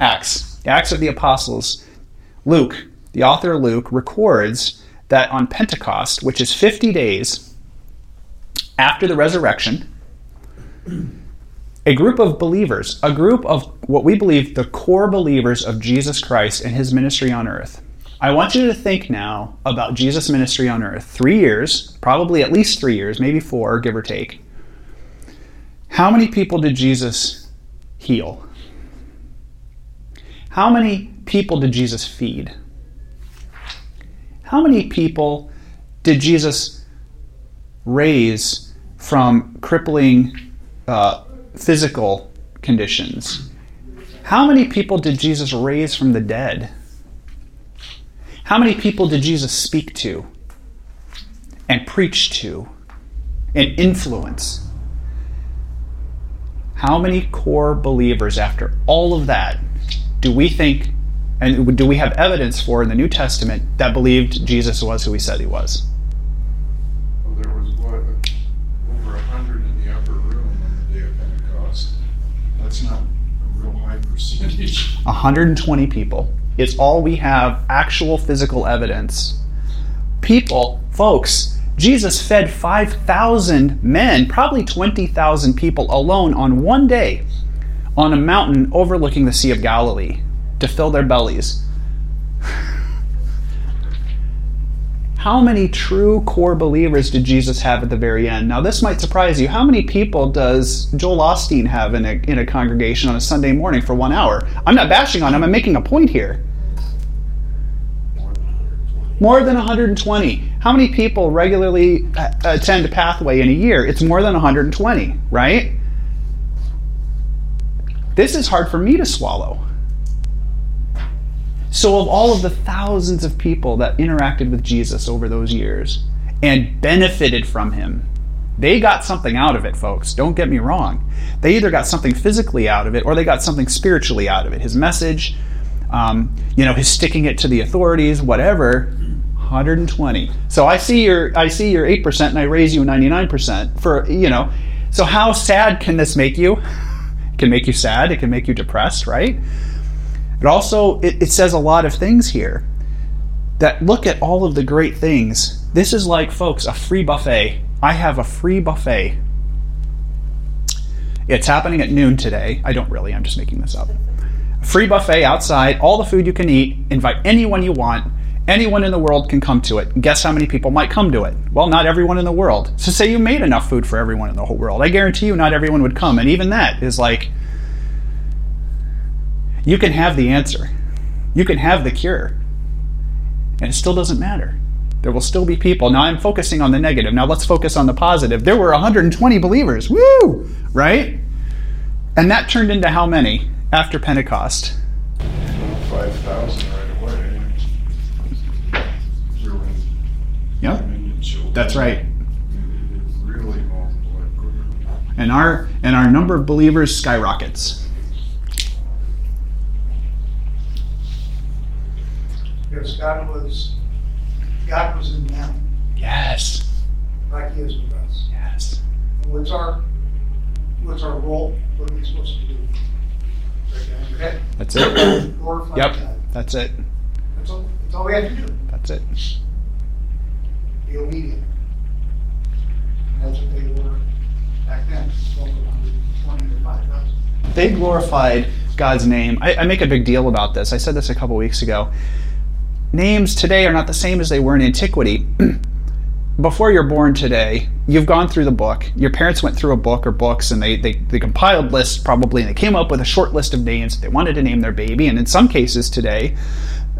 Acts. Acts of the Apostles. Luke, the author Luke, records that on Pentecost, which is 50 days after the resurrection, a group of believers, a group of what we believe the core believers of Jesus Christ and his ministry on earth. I want you to think now about Jesus' ministry on earth. Three years, probably at least three years, maybe four, give or take. How many people did Jesus heal? How many people did Jesus feed? How many people did Jesus raise from crippling uh, physical conditions? How many people did Jesus raise from the dead? How many people did Jesus speak to and preach to and influence? How many core believers, after all of that, do we think and do we have evidence for in the New Testament that believed Jesus was who he said he was? Well, there was what, over a hundred in the upper room on the day of Pentecost. That's not a real high percentage. 120 people. It's all we have actual physical evidence. People, folks, Jesus fed 5,000 men, probably 20,000 people alone on one day on a mountain overlooking the Sea of Galilee to fill their bellies. How many true core believers did Jesus have at the very end? Now, this might surprise you. How many people does Joel Osteen have in a, in a congregation on a Sunday morning for one hour? I'm not bashing on him, I'm making a point here. More than 120. More than 120. How many people regularly uh, attend Pathway in a year? It's more than 120, right? This is hard for me to swallow. So, of all of the thousands of people that interacted with Jesus over those years and benefited from him, they got something out of it, folks. Don't get me wrong. They either got something physically out of it or they got something spiritually out of it. His message, um, you know, his sticking it to the authorities, whatever. 120. So I see your I see your 8% and I raise you 99% for, you know. So how sad can this make you? (laughs) It can make you sad, it can make you depressed, right? But also it, it says a lot of things here that look at all of the great things. This is like folks, a free buffet. I have a free buffet. It's happening at noon today. I don't really, I'm just making this up. A free buffet outside, all the food you can eat, invite anyone you want. Anyone in the world can come to it. Guess how many people might come to it? Well, not everyone in the world. So, say you made enough food for everyone in the whole world. I guarantee you, not everyone would come. And even that is like, you can have the answer, you can have the cure, and it still doesn't matter. There will still be people. Now, I'm focusing on the negative. Now, let's focus on the positive. There were 120 believers. Woo! Right? And that turned into how many after Pentecost? Five thousand right away. Yep. That's right. And our and our number of believers skyrockets. Because God was, God was in them, Yes. like He is with us. Yes. And what's our, what's our role? What are we supposed to do? Right down your head. That's it. Glorify Yep. God. That's it. That's all, that's all we have to do. That's it. Be obedient. And that's what they were back then, going from 120 to 5,000. They glorified God's name. I, I make a big deal about this. I said this a couple weeks ago. Names today are not the same as they were in antiquity. (clears throat) Before you're born today, you've gone through the book. Your parents went through a book or books and they, they, they compiled lists probably and they came up with a short list of names they wanted to name their baby. And in some cases today,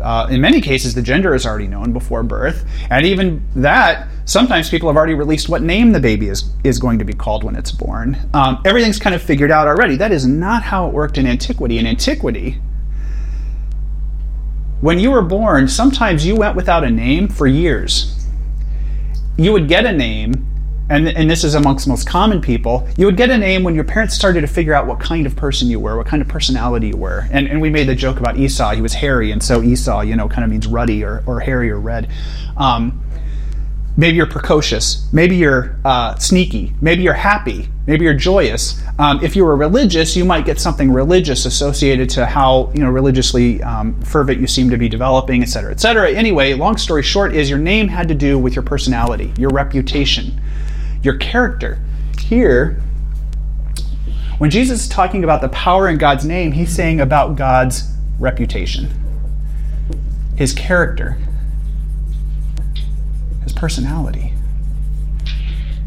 uh, in many cases, the gender is already known before birth. And even that, sometimes people have already released what name the baby is, is going to be called when it's born. Um, everything's kind of figured out already. That is not how it worked in antiquity. In antiquity, when you were born, sometimes you went without a name for years. You would get a name, and, and this is amongst most common people, you would get a name when your parents started to figure out what kind of person you were, what kind of personality you were. And, and we made the joke about Esau. He was hairy, and so Esau, you know, kind of means ruddy or, or hairy or red. Um, maybe you're precocious. Maybe you're uh, sneaky. Maybe you're happy. Maybe you're joyous. Um, if you were religious, you might get something religious associated to how you know religiously um, fervent you seem to be developing, et cetera, et cetera. Anyway, long story short is your name had to do with your personality, your reputation, your character. Here, when Jesus is talking about the power in God's name, he's saying about God's reputation, his character, personality.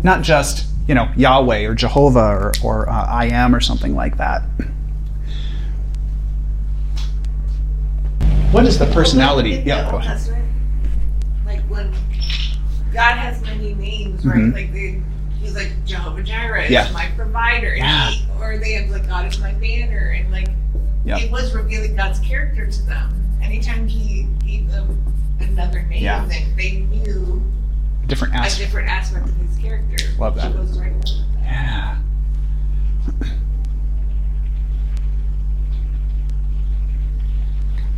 Not just, you know, Yahweh or Jehovah or, or uh, I am or something like that. What is the personality? Yeah, go ahead. Like when God has many names, right? Mhm. Like they, he's like Jehovah Jireh is Yeah. my provider, Yeah. he, or they have like God is my banner, and like Yeah. it was revealing God's character to them. Anytime he gave them another name, Yeah. they knew Different a aspect. different aspect of his character. Love that. Right with that. Yeah.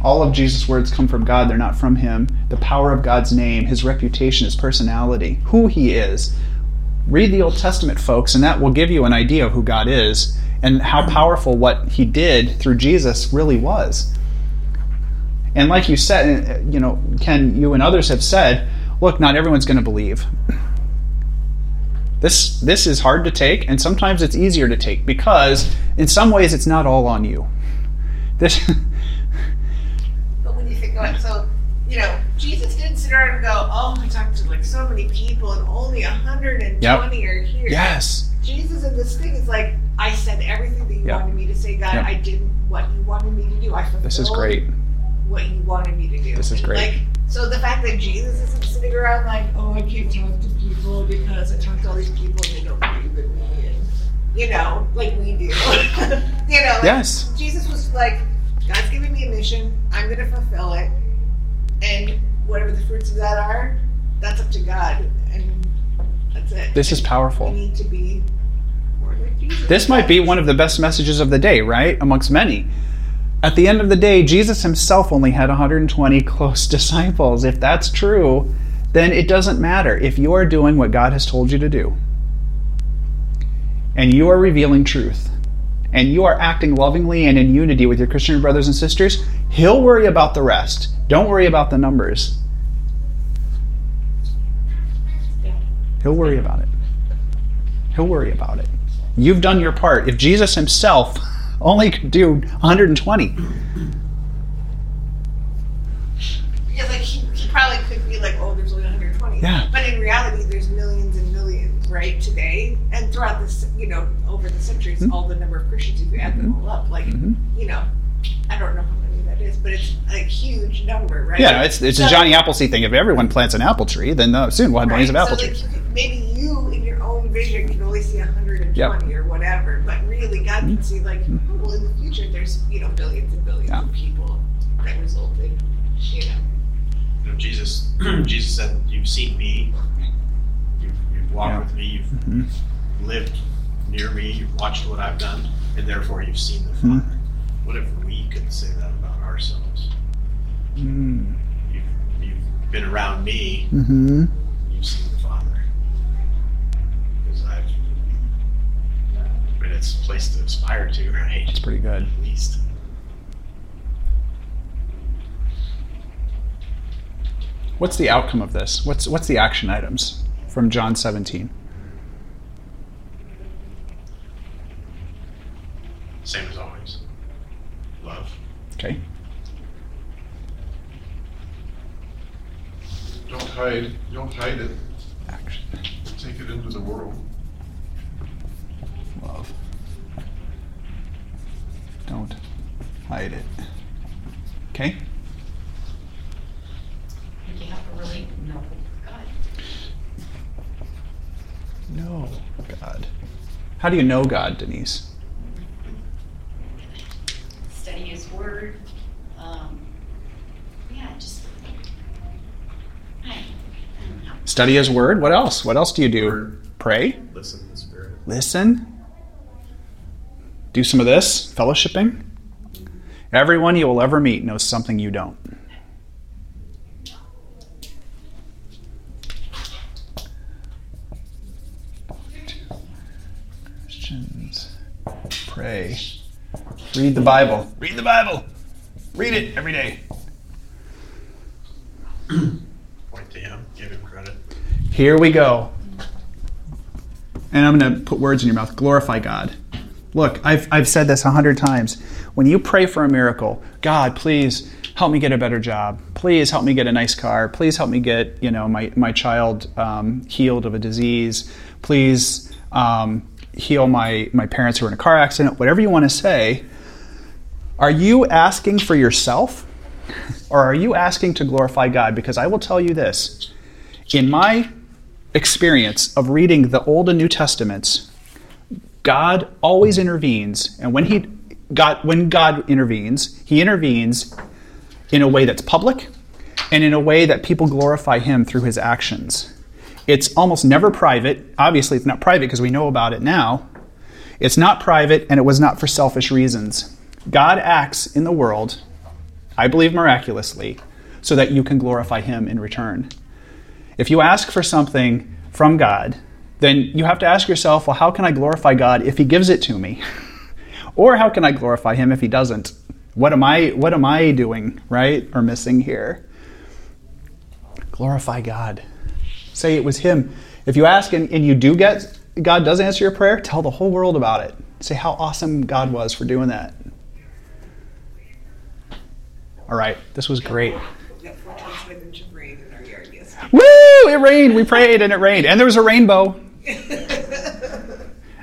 All of Jesus' words come from God, they're not from him. The power of God's name, his reputation, his personality, who he is. Read the Old Testament, folks, and that will give you an idea of who God is and how powerful what he did through Jesus really was. And like you said, you know, Ken, you and others have said, look, not everyone's going to believe. This this is hard to take, and sometimes it's easier to take because in some ways it's not all on you. This (laughs) But when you think about it, so you know, Jesus didn't sit around and go, "Oh, I talked to like so many people, and only 120 are here." yes, Jesus in this thing is like, I said everything that you Yeah. wanted me to say, God. Yeah. I did what you wanted me to do. I fulfilled this is great. what you wanted me to do. This is great. Like, so the fact that Jesus isn't sitting around like, oh, I can't talk to people because I talk to all these people and they don't believe in me, and you know, like we do. (laughs) you know, like, Yes. Jesus was like, God's giving me a mission. I'm going to fulfill it, and whatever the fruits of that are, that's up to God, and that's it. This is We powerful. need to be like Jesus. This might be one of the best messages of the day, right? Amongst many. At the end of the day, Jesus himself only had 120 close (laughs) disciples. If that's true, then it doesn't matter if you are doing what God has told you to do and you are revealing truth and you are acting lovingly and in unity with your Christian brothers and sisters, He'll worry about the rest. Don't worry about the numbers. He'll worry about it. He'll worry about it. You've done your part. If Jesus himself only could do 120, Yeah, like he, he probably could be like, oh, there's only 120. Yeah. But in reality, there's millions and millions, right? Today and throughout this, you know, over the centuries, Mm-hmm. all the number of Christians, if you add them all up, like, you know, I don't know how many that is, but it's a huge number, right? yeah, it's, it's a Johnny Appleseed thing. If everyone plants an apple tree, then uh, soon we'll have millions of Right, apple so trees. like maybe you in your own vision can only see 120 Yep. Mm-hmm. or whatever, but really God can see like, oh, well, in the future there's you know billions and billions Yeah. of people that result in you know. You know, Jesus, (clears throat) Jesus said, "You've seen me. You've, you've walked Yeah. with me. You've Mhm. lived near me. You've watched what I've done, and therefore you've seen the Mhm. Father." What if we could say that about ourselves? Mm. You've, you've been around me. Mm-hmm. You've seen the Father. Because I've. But it's a place to aspire to, right? It's pretty good. At least. What's the outcome of this? What's what's the action items from John 17? Same as always. Love. Okay. Don't hide, don't hide it, Action. take it into the world. Love. Don't hide it. Okay. You have to really know God. No, God. How do you know God, Denise? Study His Word. Um, yeah, just. I, I don't know. Study His Word. What else? What else do you do? Word. Pray. Listen to the Spirit. Listen. Do some of this. Fellowshipping. Everyone you will ever meet knows something you don't. Christians, pray. Read the Bible. Read the Bible. Read it every day. (clears throat) Point to Him. Give Him credit. Here we go. And I'm going to put words in your mouth. Glorify God. Look, I've, I've said this a hundred times. When you pray for a miracle, God, please help me get a better job. Please help me get a nice car. Please help me get, you know, my, my child um, healed of a disease. Please um, heal my, my parents who were in a car accident. Whatever you want to say. Are you asking for yourself? Or are you asking to glorify God? Because I will tell you this. In my experience of reading the Old and New Testaments, God always intervenes, and when he God when God intervenes, he intervenes in a way that's public and in a way that people glorify him through his actions. It's almost never private. Obviously, it's not private because we know about it now. It's not private and it was not for selfish reasons. God acts in the world, I believe miraculously, so that you can glorify him in return. If you ask for something from God, then you have to ask yourself, well, how can I glorify God if He gives it to me? (laughs) or how can I glorify Him if He doesn't? What am I what am I doing, right? Or missing here? Glorify God. Say it was Him. If you ask and, and you do get God does answer your prayer, tell the whole world about it. Say how awesome God was for doing that. All right, this was great. Woo! It rained. We prayed and it rained. And there was a rainbow.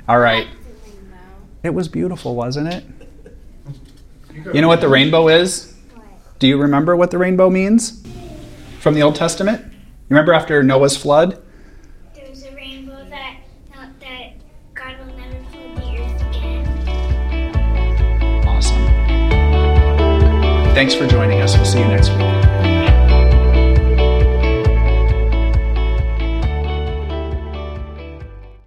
All right. It was beautiful, wasn't it? You know what the rainbow is? Do you remember what the rainbow means from the Old Testament? You remember after Noah's flood? There was a rainbow that that God will never flood the earth again. Awesome. Thanks for joining us. We'll see you next week.